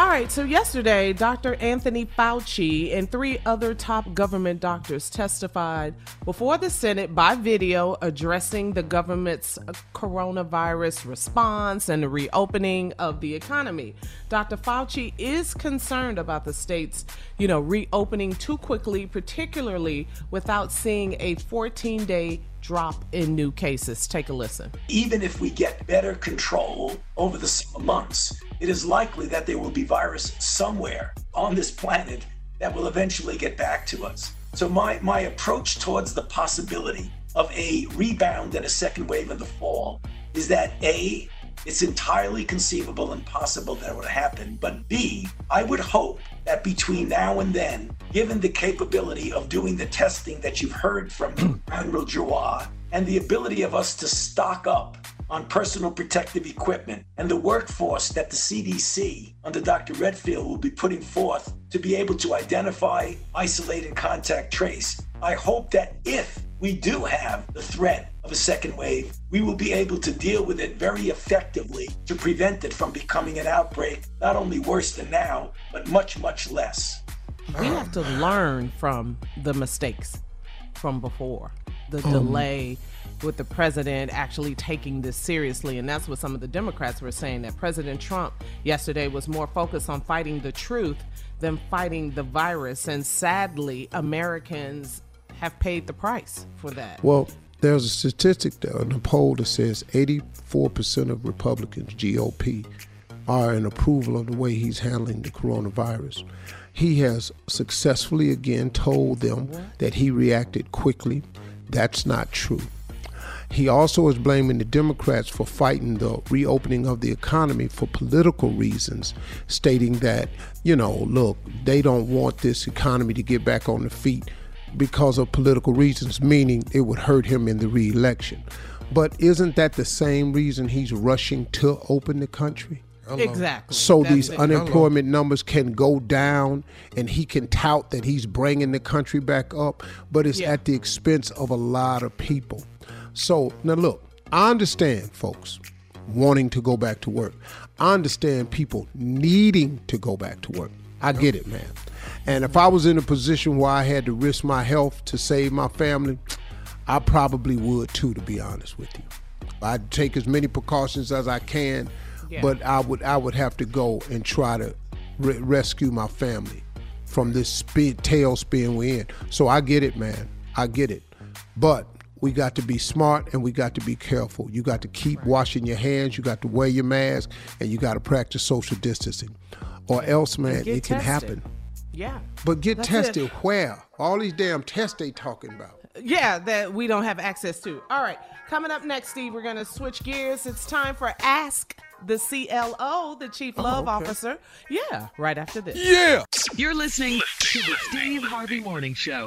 All right, so yesterday, Dr. Anthony Fauci and three other top government doctors testified before the Senate by video addressing the government's coronavirus response and the reopening of the economy. Dr. Fauci is concerned about the states, you know, reopening too quickly, particularly without seeing a 14 day drop in new cases. Take a listen. Even if we get better control over the months, it is likely that there will be virus somewhere on this planet that will eventually get back to us. So my, my approach towards the possibility of a rebound and a second wave in the fall is that A, it's entirely conceivable and possible that it would happen. But B, I would hope that between now and then, given the capability of doing the testing that you've heard from Admiral Giroir and the ability of us to stock up on personal protective equipment and the workforce that the CDC under Dr. Redfield will be putting forth to be able to identify, isolate, and contact trace, I hope that if we do have the threat of a second wave, we will be able to deal with it very effectively to prevent it from becoming an outbreak, not only worse than now, but much, much less. We have to learn from the mistakes from before, the um, delay with the president actually taking this seriously. And that's what some of the Democrats were saying that President Trump yesterday was more focused on fighting the truth than fighting the virus. And sadly, Americans have paid the price for that. Well, there's a statistic in a poll that says 84% of Republicans, GOP, are in approval of the way he's handling the coronavirus. He has successfully again told them that he reacted quickly. That's not true. He also is blaming the Democrats for fighting the reopening of the economy for political reasons, stating that, you know, look, they don't want this economy to get back on the feet because of political reasons, meaning it would hurt him in the reelection. But isn't that the same reason he's rushing to open the country? Hello. Exactly. So That's these it. unemployment Hello. numbers can go down and he can tout that he's bringing the country back up, but it's yeah. at the expense of a lot of people. So now look, I understand, folks. wanting to go back to work. I understand people needing to go back to work. I get it, man. And if I was in a position where I had to risk my health to save my family, I probably would too, to be honest with you. I'd take as many precautions as I can, yeah. but I would I would have to go and try to re- rescue my family from this spin, tailspin we're in. So I get it, man. I get it. But we got to be smart and we got to be careful. You got to keep washing your hands, you got to wear your mask, and you got to practice social distancing. Or else, man, it can happen. Yeah. But get tested it. where? All these damn tests they talking about. Yeah, that we don't have access to. All right. Coming up next, Steve, we're going to switch gears. It's time for Ask the CLO, the Chief oh, Love okay. Officer. Yeah, right after this. Yeah. You're listening to the Steve Harvey Morning Show.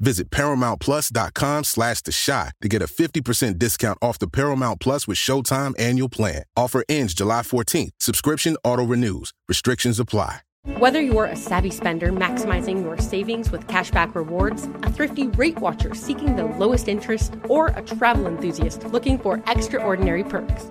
Visit ParamountPlus.com slash The Chi to get a 50% discount off the Paramount Plus with Showtime annual plan. Offer ends July 14th. Subscription auto-renews. Restrictions apply. Whether you're a savvy spender maximizing your savings with cashback rewards, a thrifty rate watcher seeking the lowest interest, or a travel enthusiast looking for extraordinary perks,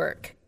Work.